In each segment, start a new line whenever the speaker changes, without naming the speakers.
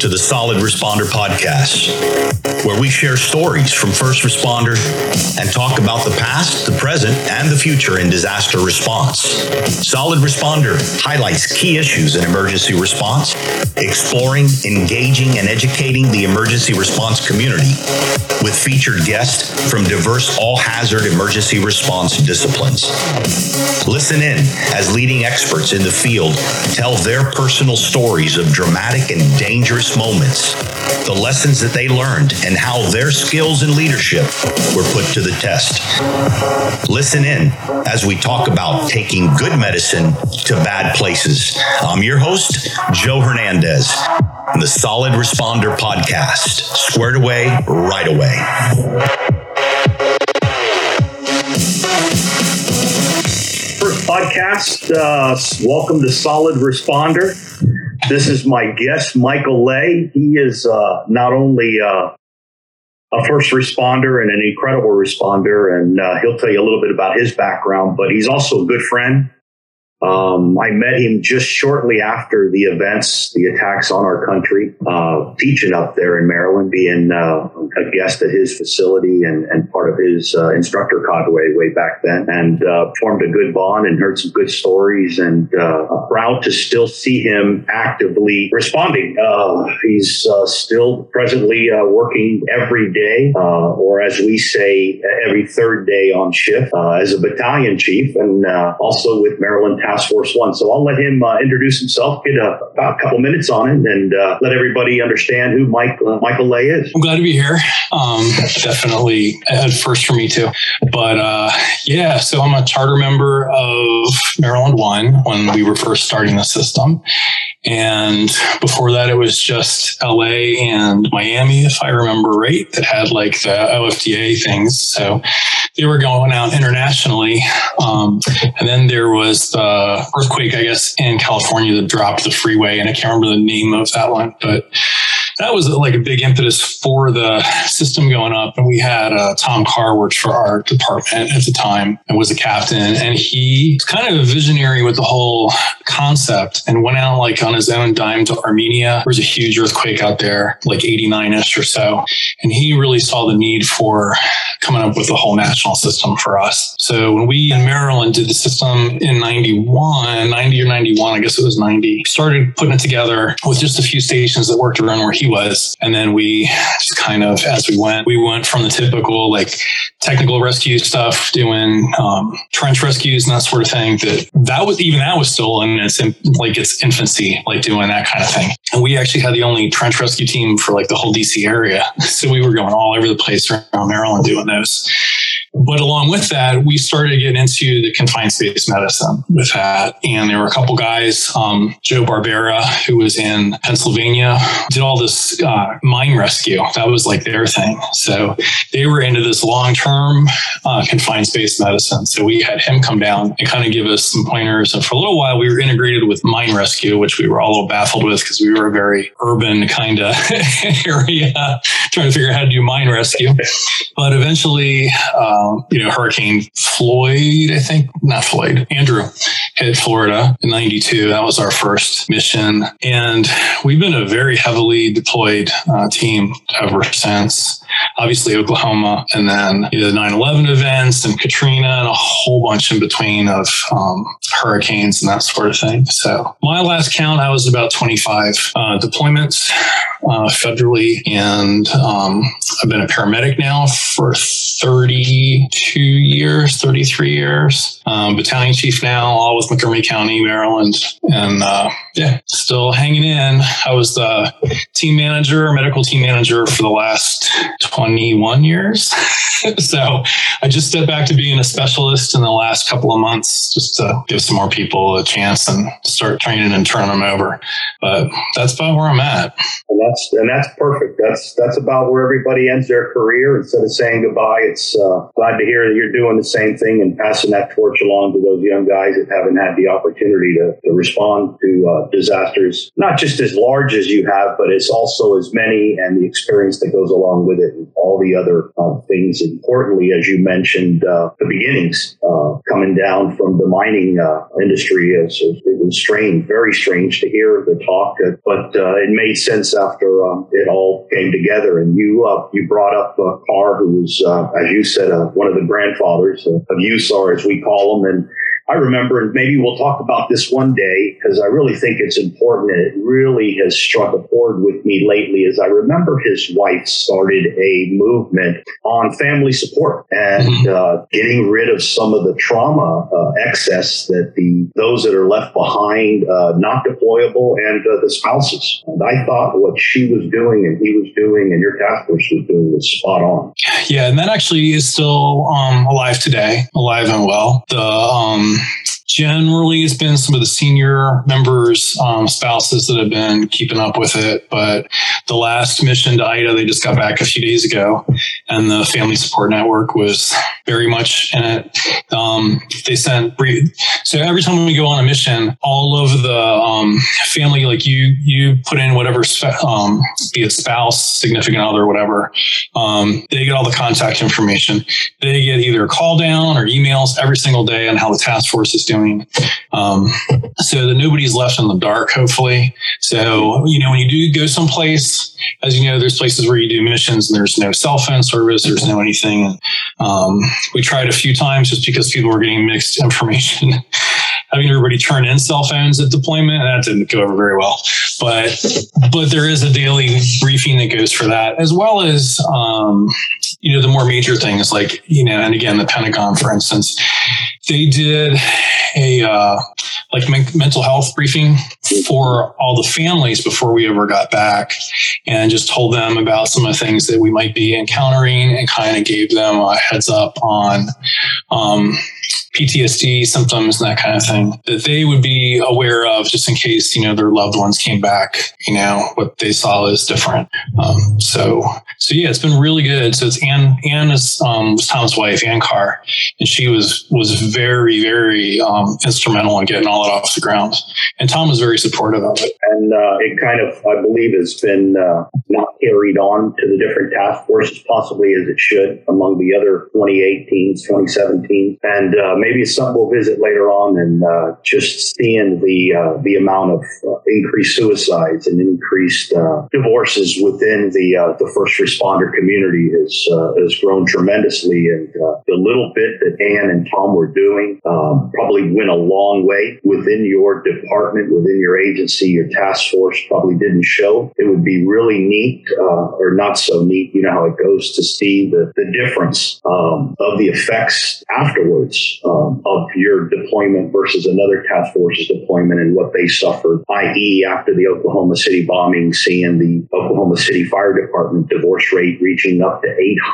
To the Solid Responder Podcast, where we share stories from first responder and talk about the past, the present, and the future in disaster response. Solid Responder highlights key issues in emergency response, exploring, engaging, and educating the emergency response community with featured guests from diverse all hazard emergency response disciplines. Listen in as leading experts in the field tell their personal stories of dramatic and dangerous moments, the lessons that they learned, and how their skills and leadership were put to the test. Listen in as we talk about taking good medicine to bad places. I'm your host, Joe Hernandez, the Solid Responder Podcast, squared away right away. Podcast, uh, welcome to Solid Responder. This is my guest, Michael Lay. He is uh, not only uh, a first responder and an incredible responder, and uh, he'll tell you a little bit about his background, but he's also a good friend. Um, I met him just shortly after the events, the attacks on our country, uh, teaching up there in Maryland, being uh, a guest at his facility and, and part of his uh, instructor cadre way back then, and uh, formed a good bond and heard some good stories. And uh, proud to still see him actively responding. Uh, he's still presently working every day, or as we say, every third day on shift as a battalion chief, and also with Maryland. Task Force One. So I'll let him uh, introduce himself, get a, a couple minutes on it, and uh, let everybody understand who Mike uh, Michael Lay is.
I'm glad to be here. Um, definitely at first for me too. But uh, yeah, so I'm a charter member of Maryland One when we were first starting the system. And before that, it was just LA and Miami, if I remember right, that had like the OFDA things. So they were going out internationally. Um, and then there was the earthquake, I guess, in California that dropped the freeway. And I can't remember the name of that one, but that was like a big impetus for the system going up. And we had uh, Tom Carr worked for our department at the time and was a captain. And he was kind of a visionary with the whole concept and went out like on his own dime to Armenia. There was a huge earthquake out there, like 89 ish or so. And he really saw the need for coming up with a whole national system for us. So when we in Maryland did the system in 91, 90 or 91, I guess it was 90, started putting it together with just a few stations that worked around where he was. And then we just kind of, as we went, we went from the typical like technical rescue stuff, doing um, trench rescues and that sort of thing. That that was even that was still in its like its infancy, like doing that kind of thing. And we actually had the only trench rescue team for like the whole DC area, so we were going all over the place around Maryland doing those. But along with that, we started to get into the confined space medicine with that. And there were a couple guys, um, Joe Barbera, who was in Pennsylvania, did all this uh, mine rescue. That was like their thing. So they were into this long term uh, confined space medicine. So we had him come down and kind of give us some pointers. And for a little while, we were integrated with mine rescue, which we were all a little baffled with because we were a very urban kind of area trying to figure out how to do mine rescue. But eventually, you know, Hurricane Floyd, I think, not Floyd, Andrew hit Florida in 92. That was our first mission. And we've been a very heavily deployed uh, team ever since obviously Oklahoma, and then the 9 11 events and Katrina and a whole bunch in between of um, hurricanes and that sort of thing. So, my last count, I was about 25 uh, deployments uh, federally, and um, I've been a paramedic now for 32 years, 33 years. Um, battalion chief now, all with Montgomery County, Maryland, and uh, yeah, still hanging in. I was the team manager, medical team manager for the last 21 years. so I just stepped back to being a specialist in the last couple of months just to give some more people a chance and start training and turning them over. But that's about where I'm at.
And that's and that's perfect. That's that's about where everybody ends their career. Instead of saying goodbye, it's uh, glad to hear that you're doing the same thing and passing that torch along to those young guys that haven't had the opportunity to, to respond to uh, disasters, not just as large as you have, but it's also as many and the experience that goes along with it and all the other uh, things. Importantly, as you mentioned, uh, the beginnings uh, coming down from the mining uh, industry. As it was strange, very strange to hear the talk, uh, but uh, it made sense after um, it all came together. And you uh, you brought up Carr, who was, uh, as you said, uh, one of the grandfathers of USAR, as we call them, and I remember, and maybe we'll talk about this one day because I really think it's important and it really has struck a chord with me lately. As I remember, his wife started a movement on family support and mm-hmm. uh, getting rid of some of the trauma uh, excess that the those that are left behind, uh, not deployable, and uh, the spouses. And I thought what she was doing and he was doing and your task force was doing was spot on.
Yeah, and that actually is still um, alive today, alive and well. The um, impact generally it's been some of the senior members um, spouses that have been keeping up with it but the last mission to ida they just got back a few days ago and the family support network was very much in it. Um, they sent so every time we go on a mission all of the um, family like you you put in whatever um, be it spouse significant other whatever um, they get all the contact information. They get either a call down or emails every single day on how the task force is doing um, so that nobody's left in the dark, hopefully. So, you know, when you do go someplace, as you know, there's places where you do missions and there's no cell phone service, there's no anything. Um, we tried a few times just because people were getting mixed information. Having everybody turn in cell phones at deployment, that didn't go over very well. But but there is a daily briefing that goes for that, as well as um, you know the more major things like you know, and again, the Pentagon, for instance, they did a uh, like men- mental health briefing for all the families before we ever got back, and just told them about some of the things that we might be encountering, and kind of gave them a heads up on um, PTSD symptoms and that kind of thing that they would be aware of just in case, you know, their loved ones came back, you know, what they saw is different. Um, so, so yeah, it's been really good. So it's Anne, Anne is, um, was Tom's wife, Ann Carr, and she was, was very, very, um, instrumental in getting all that off the ground. And Tom was very supportive of it.
And, uh, it kind of, I believe has been, uh, not carried on to the different task forces possibly as it should among the other 2018s, 2017. And, uh, maybe something we'll visit later on and uh, just seeing the uh, the amount of uh, increased suicides and increased uh, divorces within the uh, the first responder community has has grown tremendously. And the little bit that Anne and Tom were doing um, probably went a long way within your department within your agency your task force probably didn't show. It would be really neat or not so neat you know how it goes to see the, the difference um, of the effects afterwards um, of your deployment versus another task force's deployment and what they suffered, i.e., after the Oklahoma City bombing, seeing the Oklahoma City Fire Department divorce rate reaching up to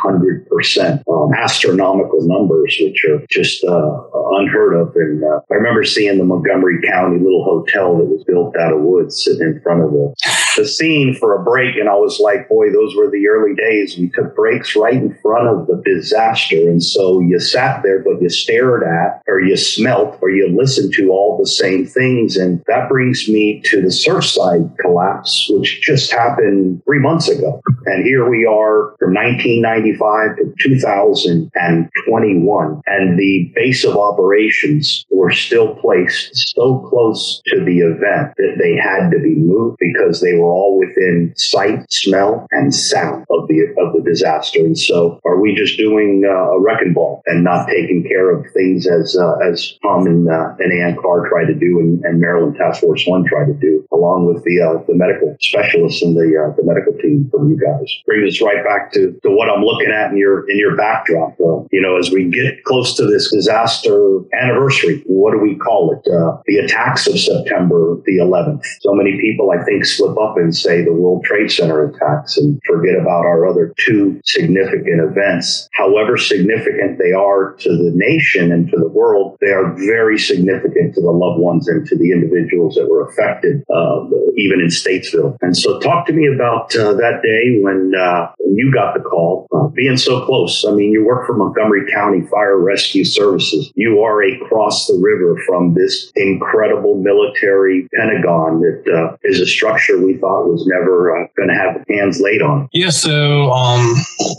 800%, um, astronomical numbers, which are just uh, unheard of. And uh, I remember seeing the Montgomery County little hotel that was built out of wood sitting in front of the, the scene for a break. And I was like, boy, those were the early days. We took breaks right in front of the disaster. And so you sat there, but you stared at, or you smelt, or you listened to all the same things. And that brings me to the Surfside collapse, which just happened three months ago. And here we are from 1995 to 2021. And the base of operations were still placed so close to the event that they had to be moved because they were all within sight, smell, and sound of the of the disaster. And so, are we just doing uh, a wrecking ball and not taking care of things as uh, as Tom and, uh, and Ann Carr tried to do, and, and, Maryland Task Force One tried to do, along with the uh, the medical specialists and the uh, the medical team from you guys? Brings us right back to, to what I'm looking at in your in your backdrop. you know, as we get close to this disaster anniversary, what do we call it? Uh, the attacks of September the 11th. So many people, I think, slip up and say the World Trade Center attacks and forget about our other two significant events. However significant they are to the nation and to the world, they are very significant to the loved ones and to the individuals that were affected, uh, even in Shanksville. And so, talk to me about uh, that day when, uh, when you got the call, uh, being so close. I mean, you work for Montgomery County Fire Rescue Services. You are across the river from this incredible military Pentagon that uh, is a structure we thought was never uh, going to have hands laid on.
Yeah, so um,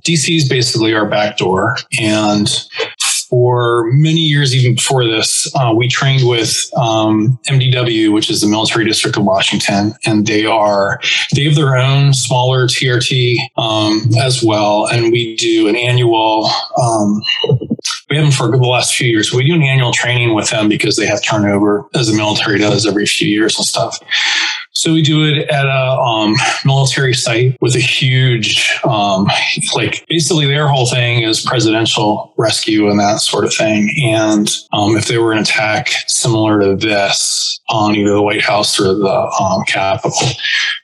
DC is basically our back door, and for many years, even before this, uh, we trained with um, MDW, which is the Military District of Washington, and they are they have their own smaller TRT um, as well, and we do an annual. Um, we haven't for the last few years. We do an annual training with them because they have turnover, as the military does every few years and stuff. So we do it at a um, military site with a huge, um, like basically their whole thing is presidential rescue and that sort of thing. And um, if there were an attack similar to this on either the White House or the um, Capitol,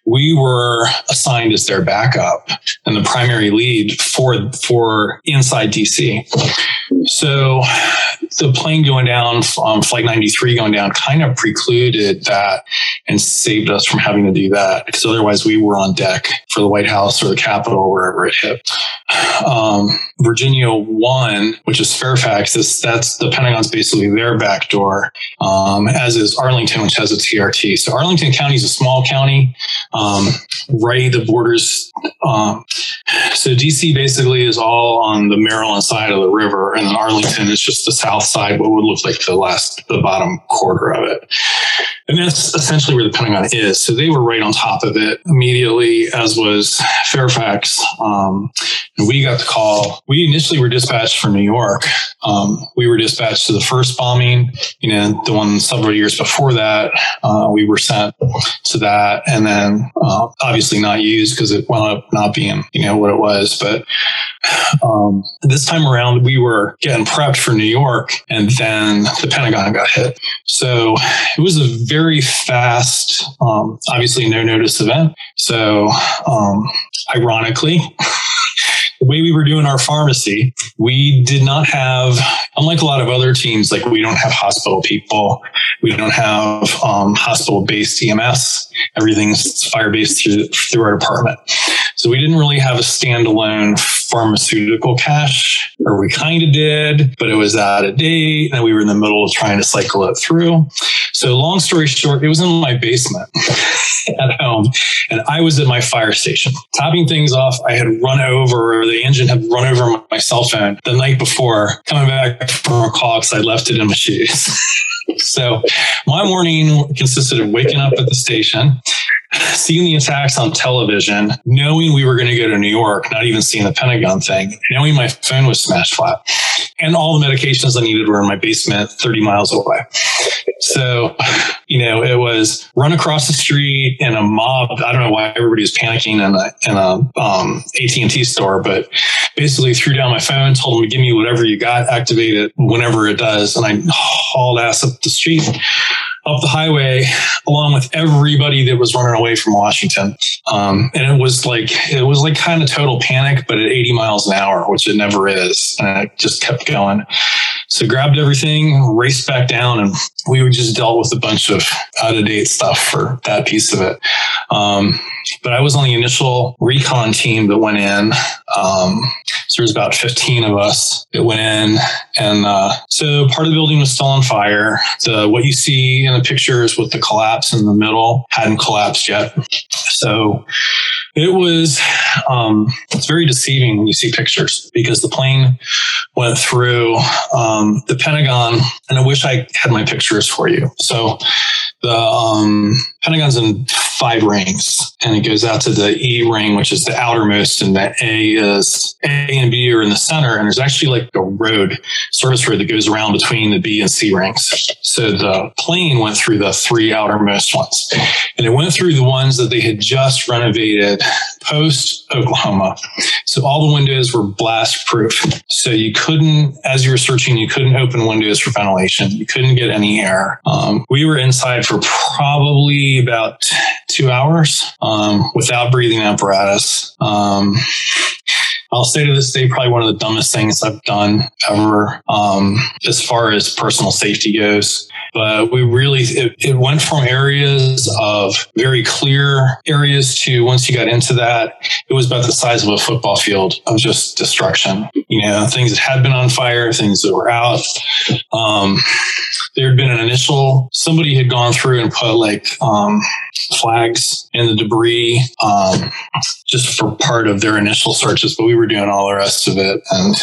we were assigned as their backup and the primary lead for for inside DC. So the plane going down, um, Flight 93 going down, kind of precluded that and saved us from having to do that because otherwise we were on deck for the White House or the Capitol, wherever it hit. Um, Virginia One, which is Fairfax, is, that's the Pentagon's basically their back door, um, as is Arlington, which has a TRT. So Arlington County is a small county, um, right the borders. Um, so DC basically is all on the Maryland side of the river, and then Arlington is just the south side, what would look like the last, the bottom quarter of it. And that's essentially where the Pentagon is. So they were right on top of it immediately, as was Fairfax. Um, and we got the call. We initially were dispatched from New York. Um, we were dispatched to the first bombing, you know, the one several years before that. Uh, we were sent to that and then uh, obviously not used because it wound up not being, you know, what it was. But um, this time around, we were getting prepped for New York and then the Pentagon got hit. So it was a very fast, um, obviously no notice event. So um, ironically, the way we were doing our pharmacy, we did not have, unlike a lot of other teams, like we don't have hospital people, we don't have um, hospital based EMS. Everything's fire based through through our department. So we didn't really have a standalone pharmaceutical cache, or we kind of did, but it was out of date, and we were in the middle of trying to cycle it through. So long story short, it was in my basement at home, and I was at my fire station topping things off. I had run over or the engine had run over my cell phone the night before coming back from a call because I left it in my shoes. so my morning consisted of waking up at the station, seeing the attacks on television, knowing we were going to go to New York, not even seeing the Pentagon thing, knowing my phone was smashed flat, and all the medications I needed were in my basement 30 miles away. So, you know, it was run across the street in a mob. I don't know why everybody was panicking in a, in a um, AT&T store, but basically threw down my phone, told them to give me whatever you got, activate it whenever it does. And I hauled ass up the street up the highway along with everybody that was running away from Washington. Um, and it was like, it was like kind of total panic, but at 80 miles an hour, which it never is. And I just kept going. So grabbed everything, raced back down, and we just dealt with a bunch of out of date stuff for that piece of it. Um, but I was on the initial recon team that went in. Um, so there's about 15 of us that went in. And uh, so part of the building was still on fire. The, what you see in the pictures with the collapse in the middle hadn't collapsed yet. So it was, um, it's very deceiving when you see pictures because the plane went through um, the Pentagon, and I wish I had my pictures for you. So the um, Pentagon's in five rings, and it goes out to the E ring, which is the outermost, and the A is A and B are in the center. And there's actually like a road, service road that goes around between the B and C rings. So the plane went through the three outermost ones, and it went through the ones that they had just renovated post Oklahoma. So all the windows were blast proof. So you couldn't, as you were searching, you couldn't open windows for ventilation. You couldn't get any air. Um, we were inside for probably about two hours um, without breathing apparatus. Um, I'll say to this day, probably one of the dumbest things I've done ever um, as far as personal safety goes. But we really, it, it, went from areas of very clear areas to once you got into that, it was about the size of a football field of just destruction. You know, things that had been on fire, things that were out. Um, there had been an initial, somebody had gone through and put like, um, flags in the debris um, just for part of their initial searches, but we were doing all the rest of it. And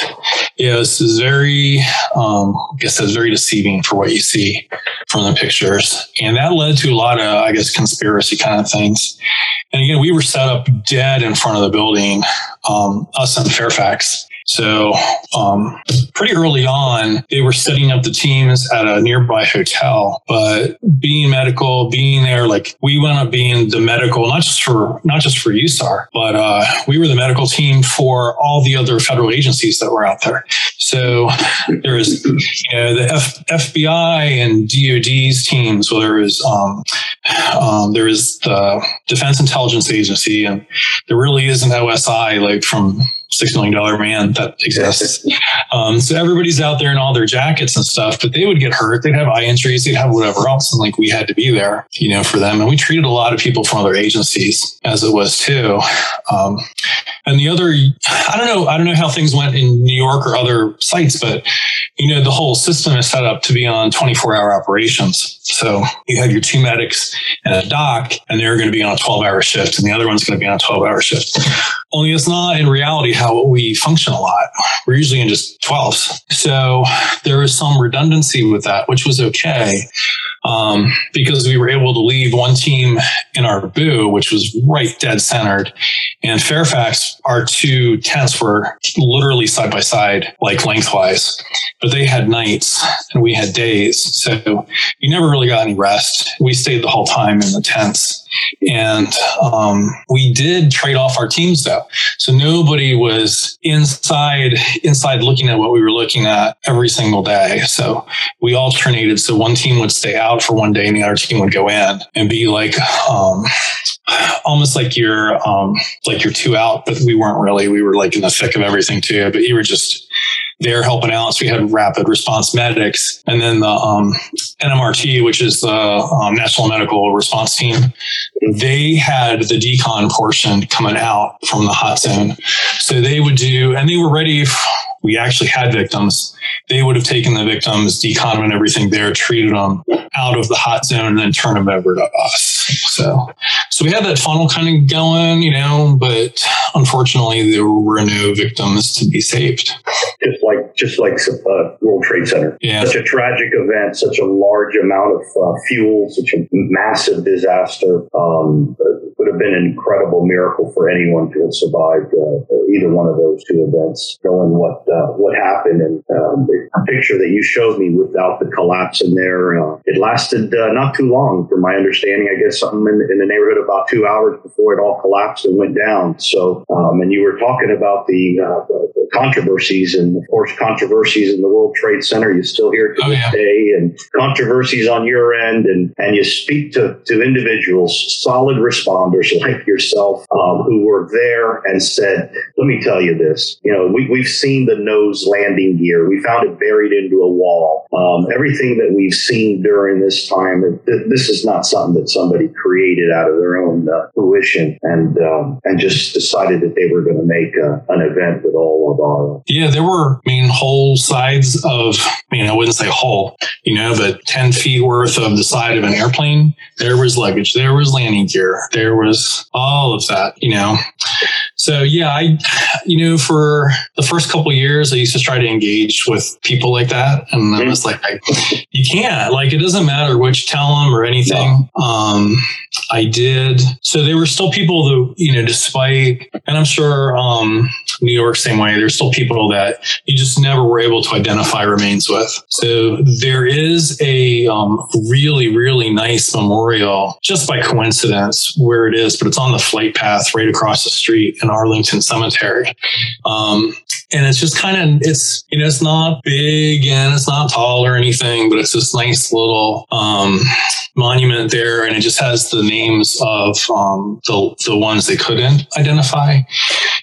yeah, this is very, um, I guess it's very deceiving for what you see from the pictures. And that led to a lot of, I guess, conspiracy kind of things. And again, we were set up dead in front of the building, um, us in Fairfax. So, um, pretty early on, they were setting up the teams at a nearby hotel. But being medical, being there, like we went up being the medical, not just for not just for USAR, but uh, we were the medical team for all the other federal agencies that were out there. So there was, you know, the F- FBI and DoD's teams. Well, there was um, um, there is the Defense Intelligence Agency, and there really is an OSI like from six million dollar man that exists. Um, so everybody's out there in all their jackets and stuff, but they would get hurt. They'd have eye injuries. They'd have whatever else, and like we had to be there, you know, for them. And we treated a lot of people from other agencies as it was too. Um, and the other, I don't know, I don't know how things went in New York or other sites, but you know, the whole system is set up to be on 24 hour operations. So you have your two medics and a doc, and they're going to be on a 12 hour shift, and the other one's going to be on a 12 hour shift. Only it's not in reality how we function a lot. We're usually in just 12s. So there was some redundancy with that, which was okay um, because we were able to leave one team in our boo, which was right dead centered. And Fairfax, our two tents were literally side by side, like lengthwise, but they had nights and we had days. So we never really got any rest. We stayed the whole time in the tents. And um, we did trade off our teams though. So nobody was inside inside looking at what we were looking at every single day. So we alternated. So one team would stay out for one day and the other team would go in and be like um, almost like you're um, like you're two out, but we weren't really. We were like in the thick of everything too. But you were just there helping out. So we had rapid response medics, and then the um, NMRT, which is the um, National Medical Response Team. They had the decon portion coming out from the hot zone, so they would do, and they were ready. If We actually had victims they would have taken the victims, decon and everything there, treated them out of the hot zone, and then turn them over to us. So, so we had that funnel kind of going, you know, but unfortunately, there were no victims to be saved.
Just like, just like uh, World Trade Center.
Yeah.
Such a tragic event, such a large amount of uh, fuel, such a massive disaster. Um, would have been an incredible miracle for anyone to have survived uh, either one of those two events, knowing what uh, what happened and um, the picture that you showed me without the collapse in there. Uh, it lasted uh, not too long, from my understanding. I guess something in, in, the neighborhood about two hours before it all collapsed and went down. So, um, and you were talking about the, uh, the, the, controversies, and of course, controversies in the World Trade Center. You still hear to oh, this yeah. day, and controversies on your end, and and you speak to to individuals, solid responders like yourself, um, who were there and said, "Let me tell you this. You know, we, we've seen the nose landing gear. We've found it buried into a wall. Um, everything that we've seen during this time, this is not something that somebody created out of their own uh, fruition and um, and just decided that they were going to make a, an event with all of our.
Yeah, there were, I mean, whole sides of, I mean, I wouldn't say whole, you know, but 10 feet worth of the side of an airplane. There was luggage, there was landing gear, there was all of that, you know. So yeah, I, you know, for the first couple years, I used to try to engage with people like that, and I was like, I, you can't. Like, it doesn't matter which you tell them or anything. Um, I did. So there were still people that, you know, despite, and I'm sure um, New York same way. There's still people that you just never were able to identify remains with. So there is a um, really, really nice memorial just by coincidence where it is, but it's on the flight path right across the street in Arlington Cemetery. Um, and it's just kind of it's you know it's not big and it's not tall or anything but it's this nice little um, monument there and it just has the names of um, the, the ones they couldn't identify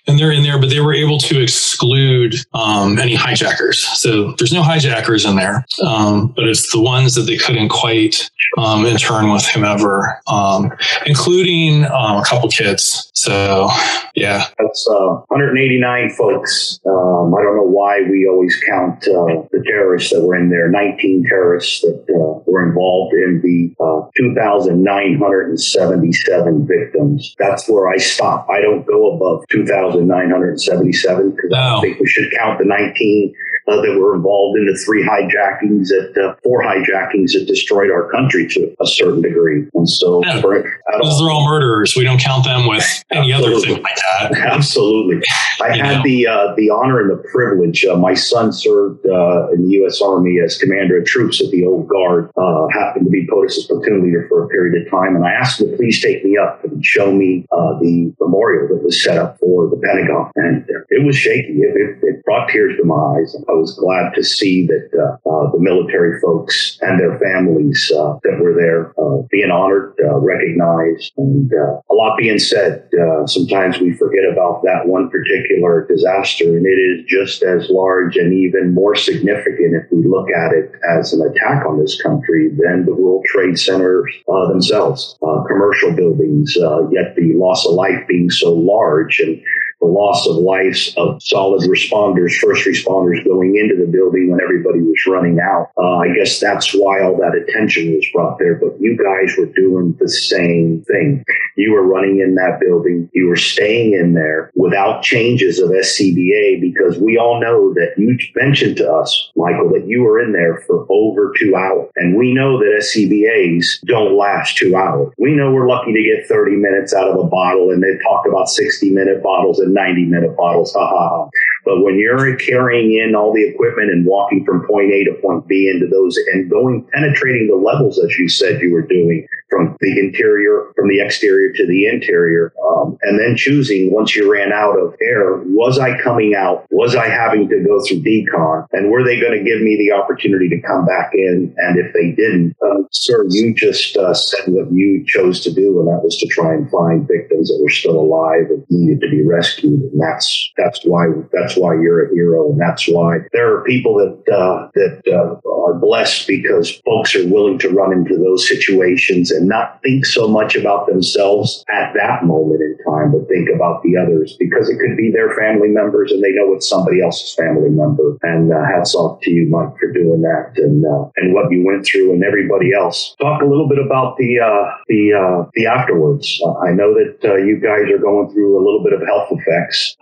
and they're in there, but they were able to exclude um, any hijackers. So there's no hijackers in there, um, but it's the ones that they couldn't quite um, intern with whomever, um, including a couple kids. So yeah,
that's uh, 189 folks. Um, I don't know why we always count uh, the terrorists that were in there. 19 terrorists that uh, were involved in the uh, 2,977 victims. That's where I stop. I don't go above 2,977 because no. I think we should count the 19 uh, that were involved in the three hijackings that uh, four hijackings that destroyed our country to a certain degree. And so,
yeah, for, those are all murderers. We don't count them with any other thing like that.
Absolutely. I had know. the uh, the honor and the privilege. Uh, my son served uh, in the U.S. Army as commander of troops at the Old Guard. Uh, happened to be POTUS's platoon leader for a period of time, and I asked him to please take me up and show me the memorial that was set up for the Pentagon. And it was shaky. It, it, it brought tears to my eyes. I was glad to see that uh, uh, the military folks and their families uh, that were there uh, being honored, uh, recognized, and uh, a lot being said. sometimes we forget about that one particular disaster, and it is just as large and even more significant if we look at it as an attack on this country than the World Trade Centers themselves, commercial buildings. yet the loss of life being so large and the loss of lives of solid responders, first responders going into the building when everybody was running out. Uh, I guess that's why all that attention was brought there. But you guys were doing the same thing. You were running in that building. You were staying in there without changes of SCBA because we all know that you mentioned to us, Michael, that you were in there for over two hours. And we know that SCBAs don't last two hours. We know we're lucky to get 30 minutes out of a bottle and they talk about 60 minute bottles and 90 minute bottles. Ha ha. But when you're carrying in all the equipment and walking from point A to point B into those and going, penetrating the levels as you said you were doing from the interior, from the exterior to the interior, um, and then choosing once you ran out of air, was I coming out? Was I having to go through decon? And were they going to give me the opportunity to come back in? And if they didn't, uh, sir, you just uh, said what you chose to do, and that was to try and find victims that were still alive and needed to be rescued. And that's that's why that's why you're a hero, and that's why there are people that uh, that uh, are blessed because folks are willing to run into those situations and not think so much about themselves at that moment in time, but think about the others because it could be their family members and they know it's somebody else's family member. And uh, hats off to you, Mike, for doing that and uh, and what you went through and everybody else. Talk a little bit about the uh, the uh, the afterwards. Uh, I know that uh, you guys are going through a little bit of health effects,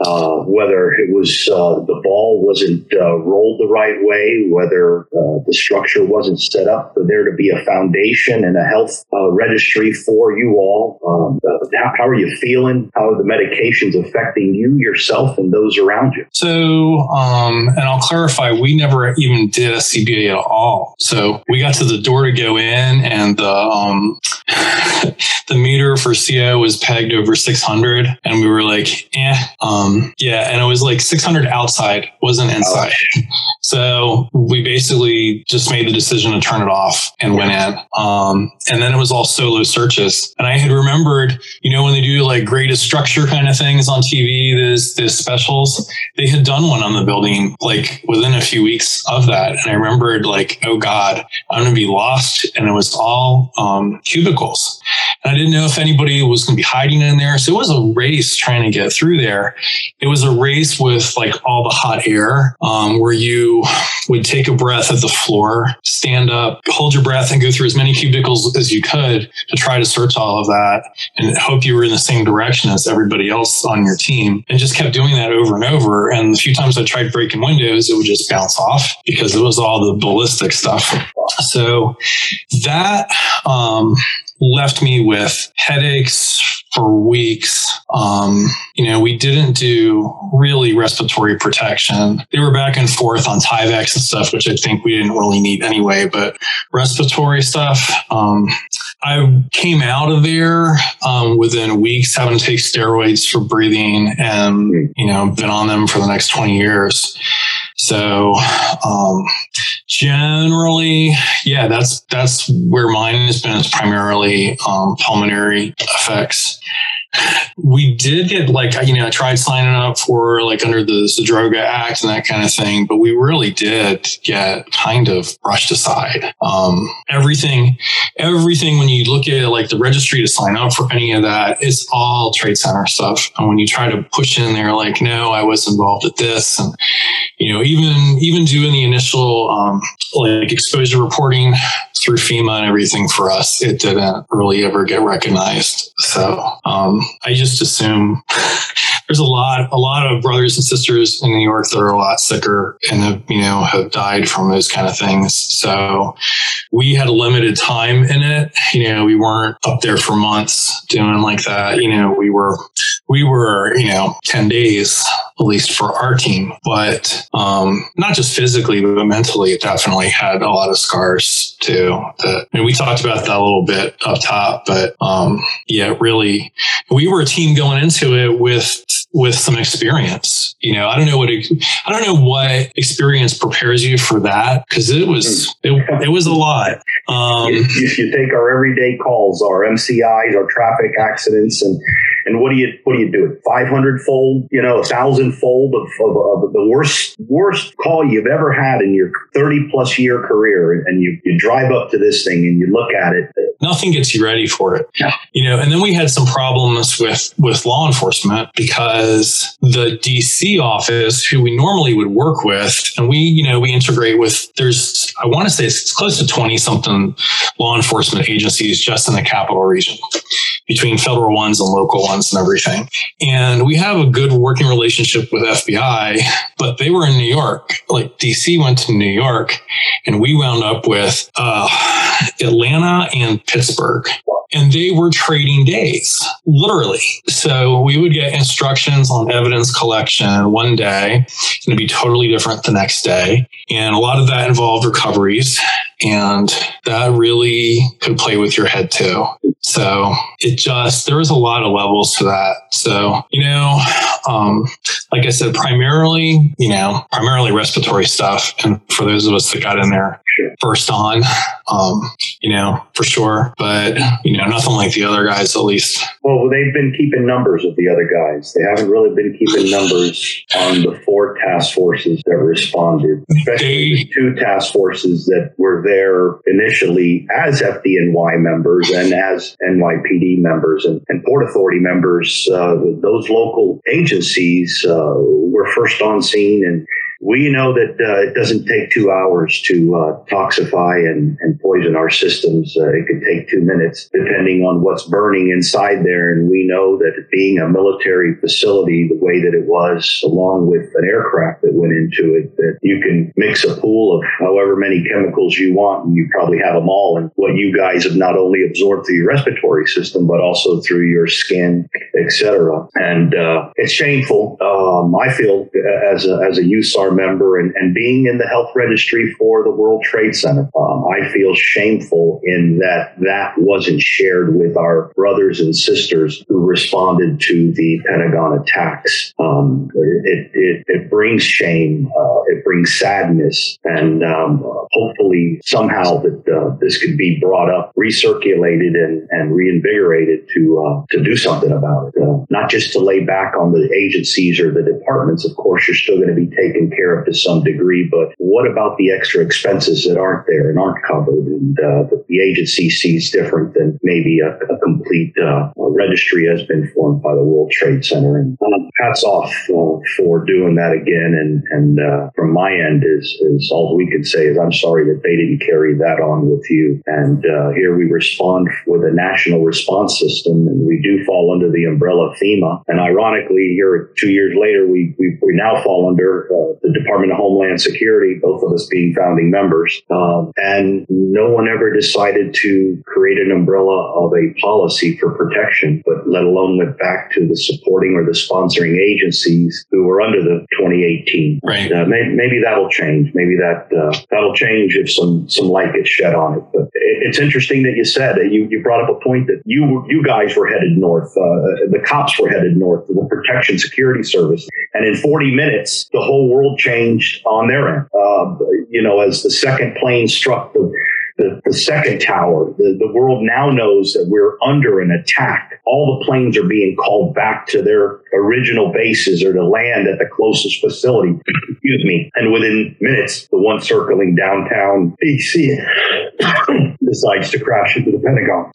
whether it was the ball wasn't rolled the right way, whether the structure wasn't set up for there to be a foundation and a health registry for you all. Um, how, how, are you feeling? How are the medications affecting you, yourself, and those around you?
So, um, and I'll clarify, we never even did a CBA at all. So we got to the door to go in, and the um, the meter for CO was pegged over 600, and we were like, eh, um, yeah, and it was like 600 outside, wasn't inside. So we basically just made the decision to turn it off and went in. Um, and then it was all solo searches. And I had remembered, you know, when they do like greatest structure kind of things on TV, those, those specials, they had done one on the building like within a few weeks of that. And I remembered like, oh God, I'm going to be lost. And it was all um, cubicles. And I didn't know if anybody was going to be hiding in there. So it was a race trying to get through there. It was a race with like all the hot air um, where you would take a breath at the floor, stand up, hold your breath, and go through as many cubicles as you could to try to search all of that and hope you were in the same direction as everybody else on your team. And just kept doing that over and over. And the few times I tried breaking windows, it would just bounce off because it was all the ballistic stuff. So that um, left me with headaches for weeks. Um, you know, we didn't do really respiratory protection. They were back and forth on Tyvek and stuff, which I think we didn't really need anyway. But respiratory stuff, um, I came out of there um, within weeks, having to take steroids for breathing, and you know, been on them for the next twenty years. So, um, generally, yeah, that's that's where mine has been. Is primarily um, pulmonary effects. We did get like you know I tried signing up for like under the Zadroga Act and that kind of thing, but we really did get kind of brushed aside. Um, everything, everything when you look at like the registry to sign up for any of that, it's all trade center stuff. And when you try to push in there, like no, I was involved at this, and you know even even doing the initial um, like exposure reporting through FEMA and everything for us, it didn't really ever get recognized. So um, I just assume there's a lot, a lot of brothers and sisters in New York that are a lot sicker and have, you know, have died from those kind of things. So we had a limited time in it. You know, we weren't up there for months doing like that. You know, we were, we were, you know, 10 days at least for our team. But um, not just physically, but mentally, it definitely had a lot of scars too. That I mean, we talked about that a little bit up top, but um, yeah, really, we were a team going into it with with some experience. You know, I don't know what I don't know what experience prepares you for that because it was it, it was a lot.
Um, if you take our everyday calls, our MCIs, our traffic accidents, and and what do you what do you do? it Five hundred fold, you know, a thousand fold of, of, of, the worst worst call you've ever had in your thirty plus year career, and you you drive up to this thing and you look at it.
Nothing gets you ready for it, yeah. you know. And then we had some problems with with law enforcement because the DC office, who we normally would work with, and we you know we integrate with. There's I want to say it's close to twenty something law enforcement agencies just in the capital region between federal ones and local ones and everything. And we have a good working relationship with FBI, but they were in New York. Like DC went to New York and we wound up with uh, Atlanta and Pittsburgh and they were trading days, literally. So we would get instructions on evidence collection one day, and it'd be totally different the next day. And a lot of that involved recoveries, and that really could play with your head too. So it just, there was a lot of levels to that. So, you know, um, like I said, primarily, you know, primarily respiratory stuff. And for those of us that got in there first on, um, you know, for sure. But, you know, nothing like the other guys, at least.
Well, they've been keeping numbers of the other guys. They haven't really been keeping numbers on the four task forces that responded, especially they, the two task forces that were there initially as FDNY members and as NYPD members and, and Port Authority members. Uh, those local agencies uh, were first on scene and we know that uh, it doesn't take two hours to uh, toxify and, and, poison our systems. Uh, it could take two minutes, depending on what's burning inside there. And we know that being a military facility, the way that it was, along with an aircraft that went into it, that you can mix a pool of however many chemicals you want, and you probably have them all. And what you guys have not only absorbed through your respiratory system, but also through your skin, etc. And uh, it's shameful. Um, I feel as a, as a USAR member and, and being in the health registry for the World Trade Center, um, I feel shameful in that that wasn't shared with our brothers and sisters who responded to the Pentagon attacks. Um, it, it, it, brings shame, uh, it brings sadness, and um, hopefully somehow that uh, this could be brought up, recirculated, and, and reinvigorated to uh, to do something about it. Uh, not just to lay back on the agencies or the departments. Of course, you're still going to be taken care of to some degree, but what about the extra expenses that aren't there and aren't covered and uh, that the agency sees different than maybe a, a complete uh, registry has been formed by the World Trade Center? And um, hats off uh, for doing that again. And, and uh, from my end is, is all we can say is I'm sorry that they didn't carry that on with you. And uh, here we respond with a national response system and we do fall under the umbrella of FEMA. And ironically, here two years later, we, we, we now fall under uh, the Department of Homeland Security, both of us being founding members. Um, and no one ever decided to create an umbrella of a policy for protection, but let alone went back to the supporting or the sponsoring agencies who were under the 2018.
Right.
Uh, maybe, maybe, that'll change. Maybe that uh, that'll change if some some light gets shed on it. But it's interesting that you said that you, you brought up a point that you you guys were headed north. Uh, the cops were headed north. The Protection Security Service, and in 40 minutes, the whole world changed on their end. Uh, you know, as the second plane struck the the, the second tower, the, the world now knows that we're under an attack all the planes are being called back to their original bases or to land at the closest facility. Excuse me. And within minutes, the one circling downtown DC decides to crash into the Pentagon.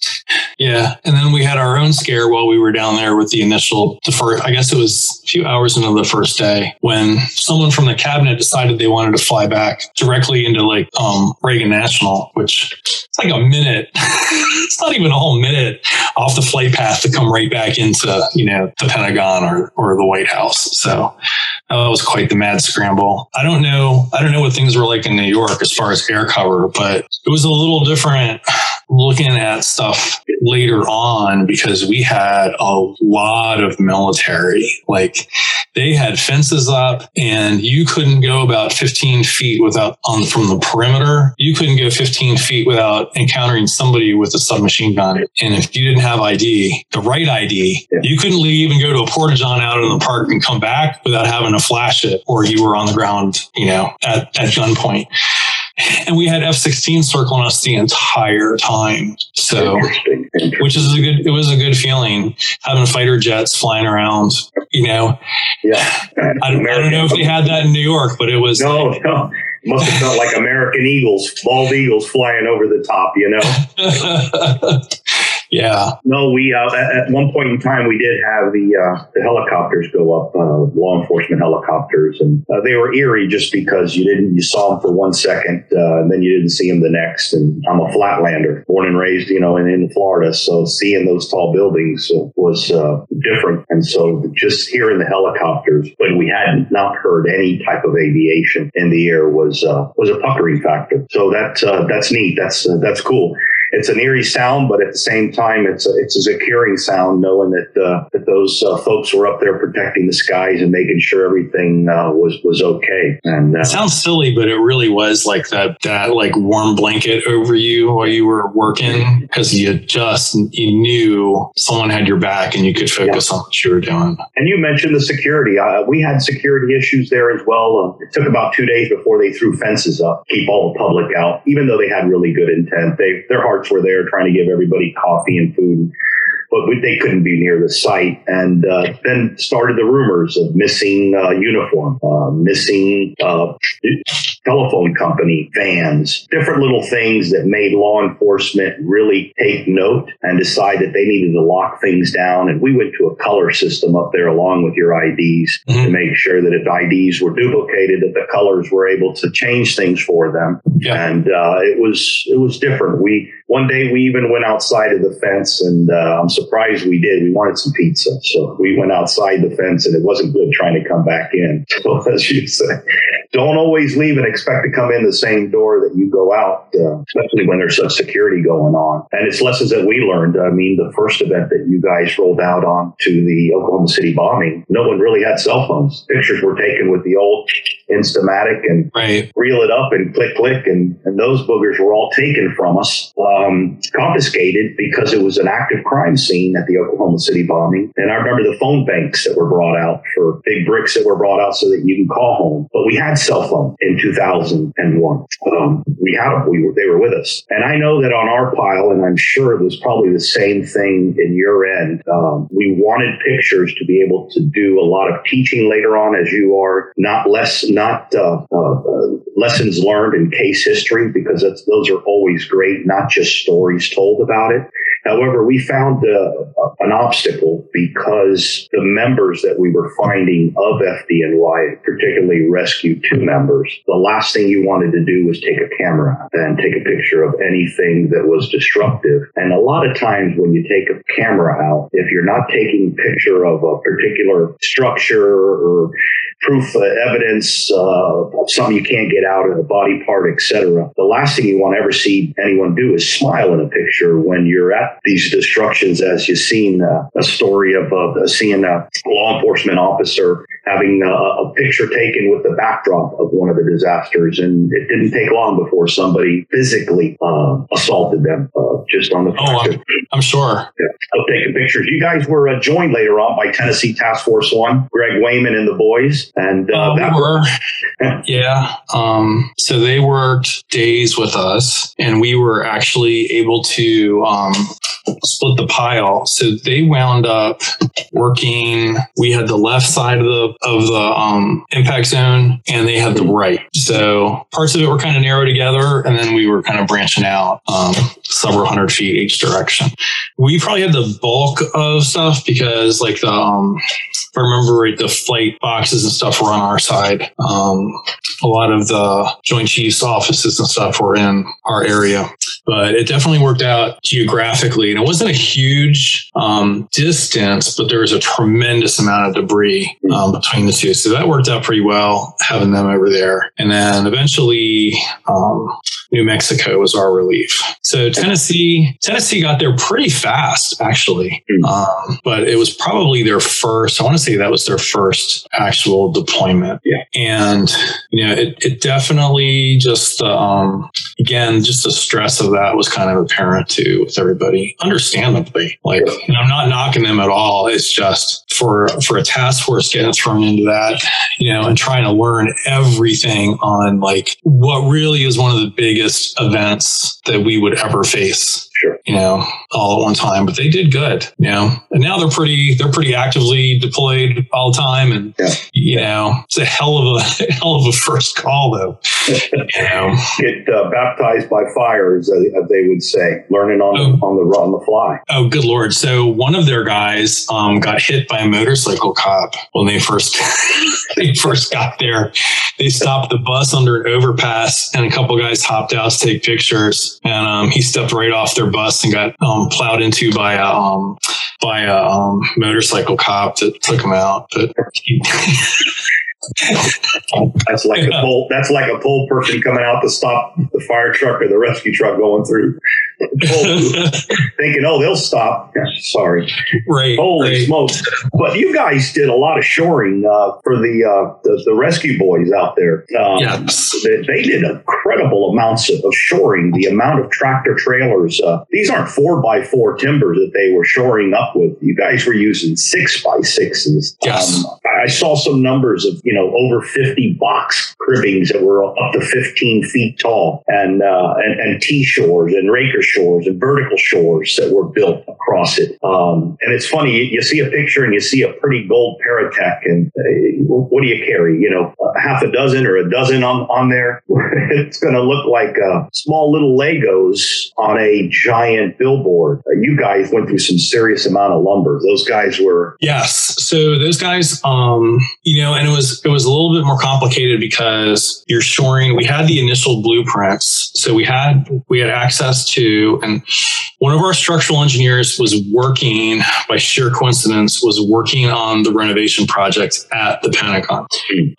Yeah. And then we had our own scare while we were down there with the initial, the first, I guess it was a few hours into the first day when someone from the cabinet decided they wanted to fly back directly into like um, Reagan National, which it's like a minute. it's not even a whole minute off the flight path to come right back into, you know, the Pentagon or, or the White House. So that was quite the mad scramble. I don't know. I don't know what things were like in New York as far as air cover, but it was a little different looking at stuff later on because we had a lot of military. Like they had fences up and you couldn't go about 15 feet without on from the perimeter. You couldn't go 15 feet without encountering somebody with a submachine gun. And if you didn't have ID, the right ID, yeah. you couldn't leave and go to a porta john out in the park and come back without having to flash it or you were on the ground, you know, at, at gunpoint and we had F-16 circling us the entire time. So, Interesting. Interesting. which is a good, it was a good feeling having fighter jets flying around, you know.
Yeah.
I, don't, I don't know if they had that in New York, but it was.
No, like, no. Must have felt like American eagles, bald eagles flying over the top, you know.
Yeah.
No, we uh, at one point in time we did have the uh, the helicopters go up, uh, law enforcement helicopters, and uh, they were eerie just because you didn't you saw them for one second uh, and then you didn't see them the next. And I'm a flatlander, born and raised, you know, in, in Florida, so seeing those tall buildings was uh, different. And so just hearing the helicopters when we had not heard any type of aviation in the air was was a puckering factor. So that that's neat. That's that's cool it's an eerie sound, but at the same time, it's a, it's a securing sound, knowing that uh, that those uh, folks were up there protecting the skies and making sure everything uh, was was okay. And
uh, it sounds silly, but it really was like that that like warm blanket over you while you were working because you just you knew someone had your back and you could focus yeah. on what you were doing.
And you mentioned the security. Uh, we had security issues there as well. Uh, it took about two days before they threw fences up, keep all the public out, even though they had really good intent. They their were there trying to give everybody coffee and food but we, they couldn't be near the site. And uh, then started the rumors of missing uh, uniform, uh, missing uh, telephone company vans, different little things that made law enforcement really take note and decide that they needed to lock things down. And we went to a color system up there along with your IDs mm-hmm. to make sure that if IDs were duplicated, that the colors were able to change things for them. Yeah. And uh, it was it was different. We one day we even went outside of the fence, and uh, I'm surprised we did. We wanted some pizza, so we went outside the fence, and it wasn't good trying to come back in. So as you say, don't always leave and expect to come in the same door that you go out, uh, especially when there's such security going on. And it's lessons that we learned. I mean, the first event that you guys rolled out on to the Oklahoma City bombing, no one really had cell phones. Pictures were taken with the old Instamatic and right. reel it up and click, click, and, and those boogers were all taken from us. Um, confiscated because it was an active crime scene at the Oklahoma City bombing. And I remember the phone banks that were brought out for big bricks that were brought out so that you can call home. But we had cell phone in 2001. Um, we had them. We were, they were with us. And I know that on our pile, and I'm sure it was probably the same thing in your end, um, we wanted pictures to be able to do a lot of teaching later on as you are, not less, not uh, uh, lessons learned in case history, because those are always great, not just stories told about it. However, we found uh, an obstacle because the members that we were finding of FDNY, particularly Rescue 2 members, the last thing you wanted to do was take a camera and take a picture of anything that was disruptive. And a lot of times when you take a camera out, if you're not taking a picture of a particular structure or proof uh, evidence of something you can't get out of a body part, etc. The last thing you want to ever see anyone do is smile in a picture when you're at these destructions, as you've seen uh, a story of uh, seeing a law enforcement officer having a, a, picture taken with the backdrop of one of the disasters. And it didn't take long before somebody physically uh, assaulted them uh, just on the.
Oh, I'm, I'm, sure.
Yeah, of taking pictures. You guys were uh, joined later on by Tennessee Task Force One, Greg Wayman and the boys. And
uh, uh, we were. yeah. Um, so they worked days with us, and we were actually able to. Um, split the pile. So they wound up working. We had the left side of the of the um, impact zone, and they had the right. So parts of it were kind of narrow together, and then we were kind of branching out um, several hundred feet each direction. We probably had the bulk of stuff because, like the um, I remember right, the flight boxes and stuff were on our side. Um, a lot of the Joint Chiefs offices and stuff were in our area but it definitely worked out geographically. And it wasn't a huge um, distance, but there was a tremendous amount of debris um, between the two. So that worked out pretty well having them over there. And then eventually, um, New Mexico was our relief. So Tennessee, Tennessee got there pretty fast, actually. Um, but it was probably their first. I want to say that was their first actual deployment.
Yeah.
And you know, it, it definitely just um, again, just the stress of that was kind of apparent to with everybody, understandably. Like, you know, I'm not knocking them at all. It's just for for a task force getting thrown into that, you know, and trying to learn everything on like what really is one of the biggest events that we would ever face
Sure.
you know, all at one time, but they did good, you know, and now they're pretty, they're pretty actively deployed all the time. And,
Yeah.
you know, it's a hell of a hell of a first call though, you know.
Get uh, baptized by fire, as they, would say, learning on the, on the on the fly.
Oh, good lord! So one of their guys um, got hit by a motorcycle cop when they first they first got there. They stopped the bus under an overpass, and a couple guys hopped out to take pictures. And um, he stepped right off their bus and got um, plowed into by a um, by a um, motorcycle cop that took him out. But he,
That's like a pole. That's like a pole person coming out to stop the fire truck or the rescue truck going through. thinking, oh, they'll stop. Sorry.
right,
Holy
right.
smokes! But you guys did a lot of shoring uh, for the, uh, the the rescue boys out there. Um,
Yes.
they, they did incredible amounts of, of shoring. The amount of tractor trailers. Uh, these aren't four by four timbers that they were shoring up with. You guys were using six by sixes.
Yes.
Um, I saw some numbers of you know over fifty box cribbings that were up to fifteen feet tall, and uh, and, and T shores and raker shores and vertical shores that were built across it. Um, and it's funny, you, you see a picture and you see a pretty gold Paratech, and uh, what do you carry? You know, a half a dozen or a dozen on on there. it's going to look like uh, small little Legos on a giant billboard. Uh, you guys went through some serious amount of lumber. Those guys were
Yes. So those guys, um, you know, and it was it was a little bit more complicated because you're shoring. We had the initial blueprints, so we had we had access to, and one of our structural engineers was working by sheer coincidence was working on the renovation project at the Pentagon.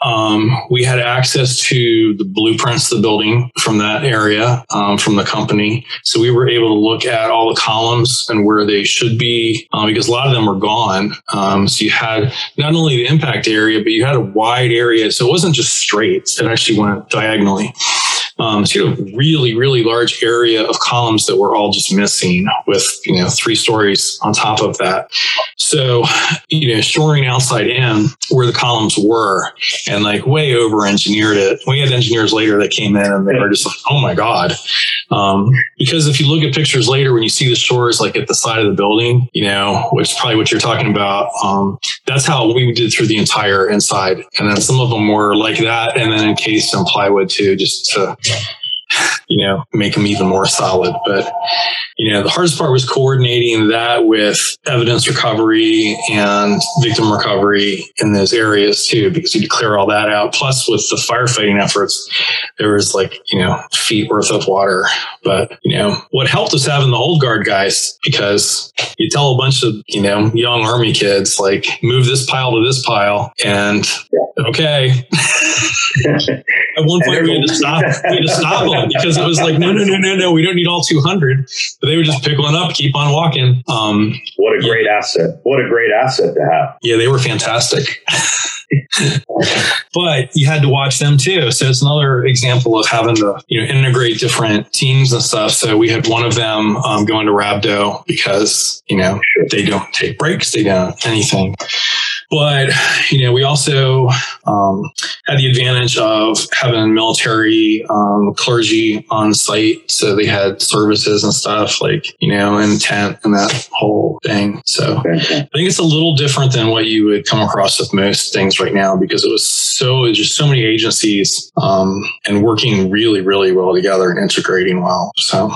Um, we had access to the blueprints of the building from that area um, from the company, so we were able to look at all the columns and where they should be um, because a lot of them were gone. Um, so you had not only the impact area, but you had a wide area. So it wasn't just straight; it actually went diagonally. Um, so you had a really, really large area of columns that were all just missing with, you know, three stories on top of that. So, you know, shoring outside in where the columns were and like way over engineered it. We had engineers later that came in and they were just like, oh my God. Um, because if you look at pictures later, when you see the shores like at the side of the building, you know, which is probably what you're talking about, um, that's how we did through the entire inside. And then some of them were like that and then encased in plywood too, just to, you know, make them even more solid. But, you know, the hardest part was coordinating that with evidence recovery and victim recovery in those areas too, because you clear all that out. Plus, with the firefighting efforts, there was like, you know, feet worth of water. But, you know, what helped was having the old guard guys because you tell a bunch of, you know, young army kids, like, move this pile to this pile. And, okay. At one point, we had to stop. We had to stop them because it was like, no, no, no, no, no. We don't need all 200. But they would just pick one up, keep on walking. Um,
what a great asset! What a great asset to have.
yeah, they were fantastic. but you had to watch them too. So it's another example of having to you know integrate different teams and stuff. So we had one of them um, going to rhabdo because you know they don't take breaks, they don't anything. But, you know, we also um, had the advantage of having military um, clergy on site. So they had services and stuff like, you know, and tent and that whole thing. So I think it's a little different than what you would come across with most things right now because it was so, it was just so many agencies um, and working really, really well together and integrating well. So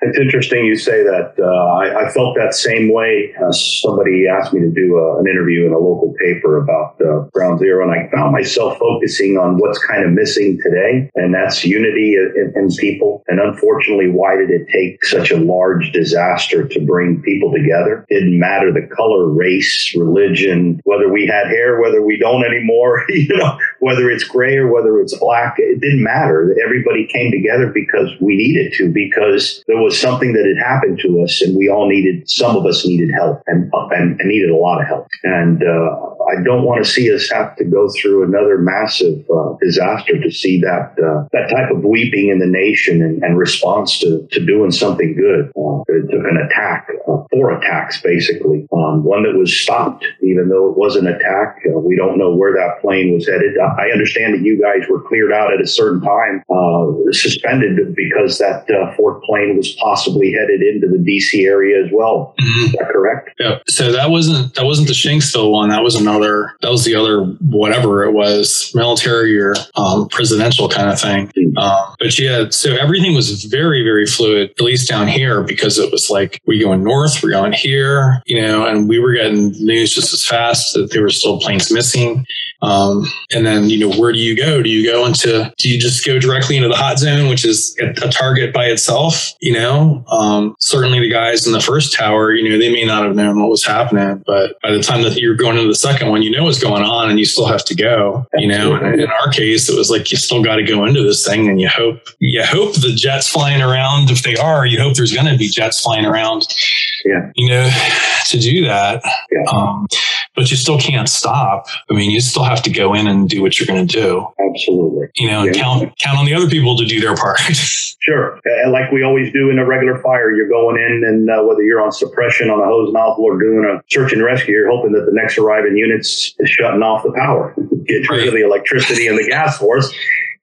it's interesting you say that. Uh, I, I, felt that same way. Uh, somebody asked me to do a, an interview in a local paper about uh, Ground Zero, and I found myself focusing on what's kind of missing today, and that's unity in, in, people. And unfortunately, why did it take such a large disaster to bring people together? It didn't matter the color, race, religion, whether we had hair, whether we don't anymore, you know, whether it's gray or whether it's black. It didn't matter. Everybody came together because we needed to, because there was was something that had happened to us, and we all needed. Some of us needed help, and and, and needed a lot of help. And uh, I don't want to see us have to go through another massive uh, disaster to see that uh, that type of weeping in the nation and, and response to, to doing something good. Uh, an attack, uh, four attacks basically, um, one that was stopped, even though it was an attack. Uh, we don't know where that plane was headed. I understand that you guys were cleared out at a certain time, uh, suspended because that fourth plane was possibly headed into the DC area as well. Mm-hmm. Is that correct?
Yeah. So that wasn't that wasn't the Shanksville one. That was another that was the other whatever it was military or um, presidential kind of thing um, but yeah so everything was very very fluid at least down here because it was like we going north we're going here you know and we were getting news just as fast that there were still planes missing um, and then, you know, where do you go? Do you go into, do you just go directly into the hot zone, which is a target by itself? You know, um, certainly the guys in the first tower, you know, they may not have known what was happening, but by the time that you're going into the second one, you know what's going on and you still have to go, you know, and in our case, it was like, you still got to go into this thing and you hope, you hope the jets flying around, if they are, you hope there's going to be jets flying around, yeah. you know, to do that. Yeah. Um, but you still can't stop. I mean, you still have to go in and do what you're going to do.
Absolutely.
You know, yeah. count count on the other people to do their part.
sure, and like we always do in a regular fire, you're going in, and uh, whether you're on suppression on a hose nozzle or doing a search and rescue, you're hoping that the next arriving units is shutting off the power, get rid right. of the electricity and the gas force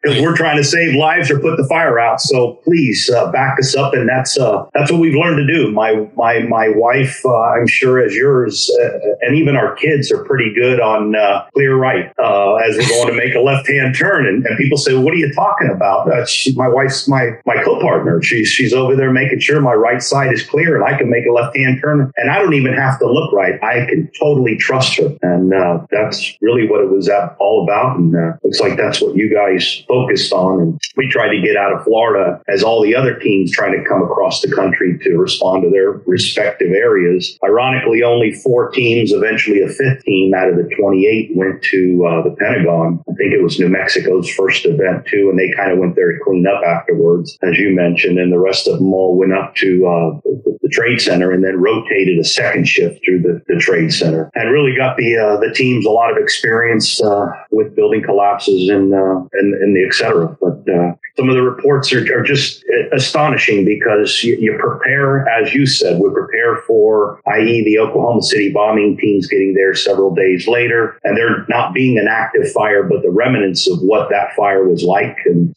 because we're trying to save lives or put the fire out. So please uh, back us up, and that's uh, that's what we've learned to do. My my my wife, uh, I'm sure, as yours, uh, and even our kids are pretty good on uh, clear right uh, as we're going to make a left hand turn. And, and, people say, "What are you talking about?" She, my wife's my my co partner. She's she's over there making sure my right side is clear, and I can make a left hand turn, and I don't even have to look right. I can totally trust her, and that's really what it was all about. And looks like that's what you guys focused on. And we tried to get out of Florida as all the other teams trying to come across the country to respond to their respective areas. Ironically, only four teams, eventually a fifth team out of the 28 went to uh, the Pentagon. I think it was New Mexico's first event too, and they kind of went there to clean up afterwards, as you mentioned. And the rest of them all went up to uh, the, the, Trade Center and then rotated a second shift through the, the Trade Center, and really got the uh, the teams a lot of experience uh, with building collapses and uh, and, and the etc. But uh, some of the reports are, are just astonishing because you, you, prepare, as you said, we prepare for, i.e., the Oklahoma City bombing teams getting there several days later, and there not being an active fire, but the remnants of what that fire was like. And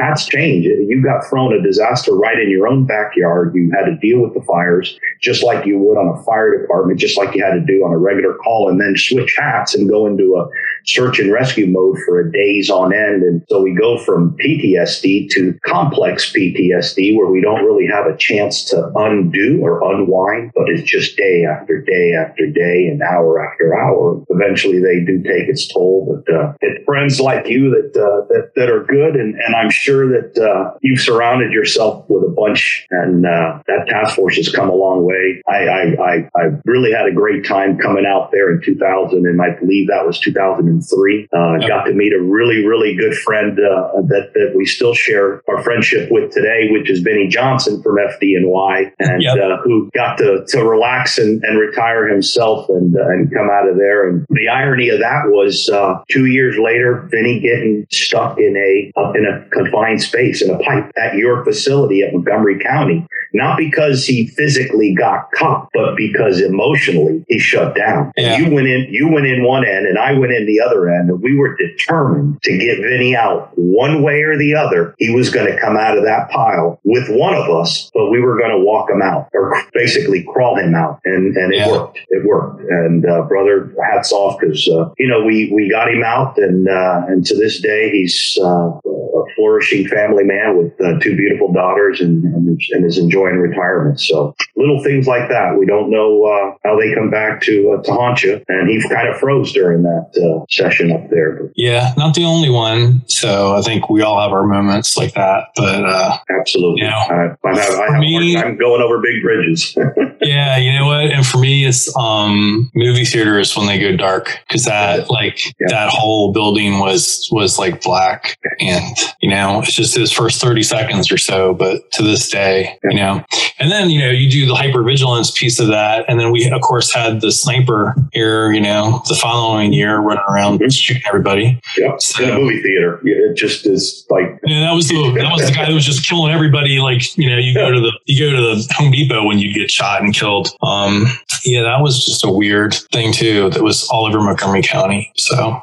that's changed. You got thrown a disaster right in your own backyard. You had to deal with the fires just like you would on a fire department, just like you had to do on a regular call, and then switch hats and go into a search and rescue mode for a days on end. And so we go from PTSD to complex PTSD where we don't really have a chance to undo or unwind, but it's just day after day after day and hour after hour. Eventually they do take its toll, but uh, it's friends like you that, uh, that, that are good. And, and I'm sure that uh, you've surrounded yourself with a bunch and uh, that task force has come a long way. I, I, I, I really had a great time coming out there in 2000 and I believe that was 2003. Uh, got to meet a really, really good friend uh, that, that we still share our friendship with today, which is Benny Johnson from FDNY, and yep. uh, who got to, to relax and, and retire himself and uh, and come out of there. And the irony of that was uh, two years later, Vinny getting stuck in a in a confined space in a pipe at your facility at Montgomery County not because he physically got caught, but because emotionally he shut down. Yeah. You went in, you went in one end and I went in the other end and we were determined to get Vinny out one way or the other. He was going to come out of that pile with one of us, but we were going to walk him out or basically crawl him out. And, and it yeah. worked. It worked. And, uh, brother, hats off because, uh, you know, we, we got him out and, uh, and to this day, he's, uh, a flourishing family man with uh, two beautiful daughters and, and, and is enjoying retirement. So little things like that. We don't know uh, how they come back to uh, to haunt you, and he kind of froze during that uh, session up there. But,
yeah, not the only one. So I think we all have our moments like that. But uh,
absolutely, you know, I, I have, I have me, I'm going over big bridges.
yeah, you know what? And for me, it's um, movie theaters when they go dark because that like yeah. that whole building was was like black, and you know, it's just his first thirty seconds or so. But to this day, yeah. you know know. And then, you know, you do the hyper vigilance piece of that. And then we, of course, had the sniper here, you know, the following year running around mm-hmm. shooting everybody.
Yeah. So, in a movie theater. It just is like.
Yeah, that was the, that was the guy that was just killing everybody. Like, you know, you go to the, you go to the Home Depot when you get shot and killed. Um, yeah, that was just a weird thing too. That was all over Montgomery County. So,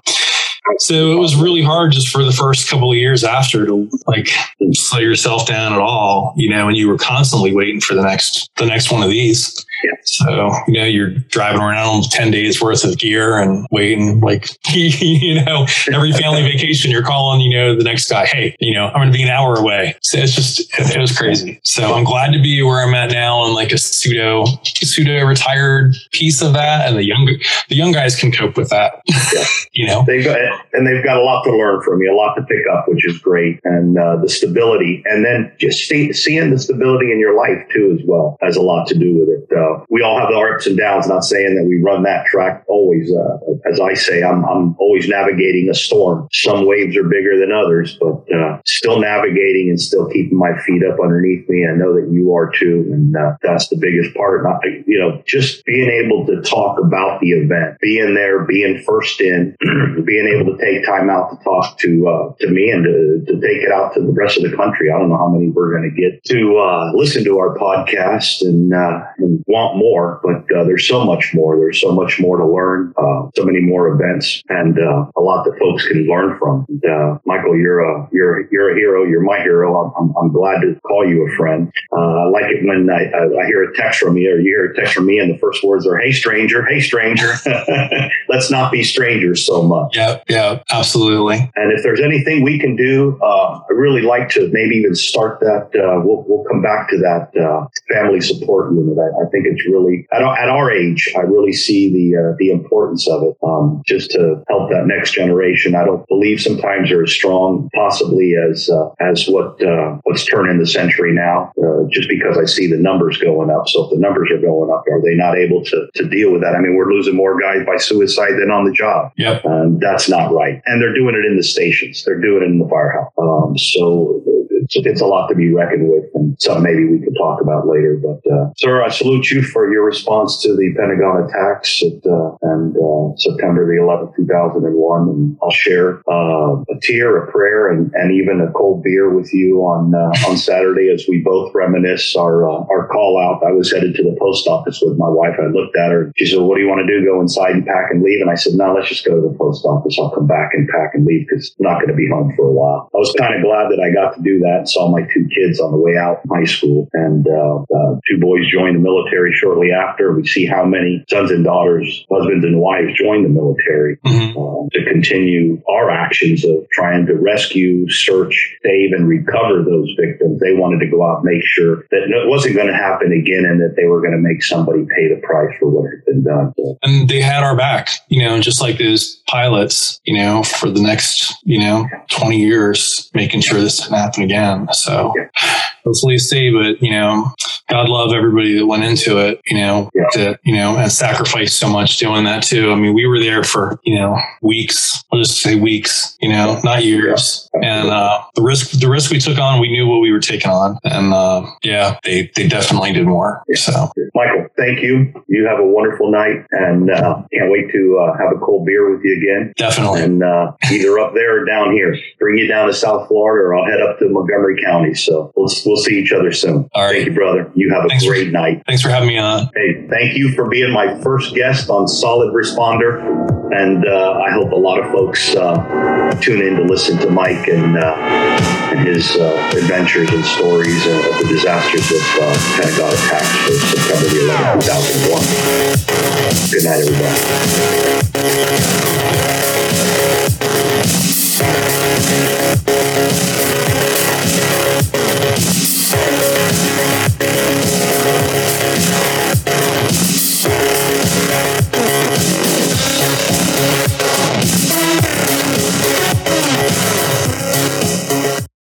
so it was really hard just for the first couple of years after to like slow yourself down at all, you know, and you were constantly waiting for the next the next one of these. Yeah. So, you know, you're driving around 10 days worth of gear and waiting like, you know, every family vacation, you're calling, you know, the next guy, hey, you know, I'm going to be an hour away. So it's just, it, it was crazy. So I'm glad to be where I'm at now on like a pseudo, pseudo retired piece of that. And the young, the young guys can cope with that, yeah. you know.
They've got, and they've got a lot to learn from you, a lot to pick up, which is great. And uh, the stability, and then just see, seeing the stability in your life too, as well, has a lot to do with it. Uh, we all have the ups and downs. Not saying that we run that track always. Uh, as I say, I'm, I'm always navigating a storm. Some waves are bigger than others, but uh, still navigating and still keeping my feet up underneath me. I know that you are too, and uh, that's the biggest part. You know, just being able to talk about the event, being there, being first in, being able to take time out to talk to uh, to me and to, to take it out to the rest of the country. I don't know how many we're going to get to uh, listen to our podcast and, uh, and want more, but uh, there's so much more. There's so much more to learn, uh, so many more events, and uh, a lot that folks can learn from. And, uh, Michael, you're a you're you're a hero. You're my hero. I'm, I'm, I'm glad to call you a friend. I like it when I, I, hear a text from you, or you hear a text from me, and the first words are, "Hey, stranger. Hey, stranger. Let's not be strangers so much."
Yeah, yeah, absolutely.
And if there's anything we can do, I really like to maybe even start that. we'll we'll come back to that family support unit. I, I think it's really at, at our age, I really see the uh, the importance of it. Um, just to help that next generation. I don't believe sometimes they're as strong, possibly as uh, as what uh, what's turning the century now. Uh, just because I see the numbers going up. So if the numbers are going up, are they not able to to deal with that? I mean, we're losing more guys by suicide than on the job.
Yep.
Um, that's not right. And they're doing it in the stations. They're doing it in the firehouse. Um, so it's, it's, a lot to be reckoned with, and something maybe we could talk about later. But uh, sir, I salute you for your response to the Pentagon attacks at, uh, and uh, September the 11th, 2001. And I'll share uh, a tear, a prayer, and, and even a cold beer with you on uh, on Saturday as we both reminisce our uh, our call out. I was headed to the post office with my wife. I looked at her. She said, "What do you want to do? Go inside and pack and leave?" And I said, "No, let's just go to the post office. I'll come back and pack and leave because I'm not going to be home for a while." I was kind of glad that I got to do that that, saw my two kids on the way out from high school, and uh, uh, two boys joined the military shortly after. We see how many sons and daughters, husbands and wives joined the military mm-hmm. uh, to continue our actions of trying to rescue, search, save, and recover those victims. They wanted to go out and make sure that it wasn't going to happen again and that they were going to make somebody pay the price for what had been done. So,
and they had our back, you know, just like those pilots, you know, for the next, you know, 20 years, making sure this didn't happen again. Can. So hopefully see, but you know, God love everybody that went into it, you know, yeah. to, you know, and sacrificed so much doing that too. I mean, we were there for, you know, weeks, I'll just say weeks, you know, not years. Yeah. And, uh, the risk, the risk we took on, we knew what we were taking on. And, uh, yeah, they, they definitely did more. Yeah. So
Michael, thank you. You have a wonderful night and, uh, can't wait to, uh, have a cold beer with you again.
Definitely.
And, uh, either up there or down here, bring you down to South Florida or I'll head up to Montgomery County. So we'll, we'll see each other soon.
All right.
Thank you, brother. You have a thanks great
for,
night.
Thanks for having me on.
Hey, thank you for being my first guest on Solid Responder. And uh, I hope a lot of folks uh, tune in to listen to Mike and, uh, and his uh, adventures and stories of the disasters that uh, kind of got attacked for September the 11th, 2001. Good night, everybody.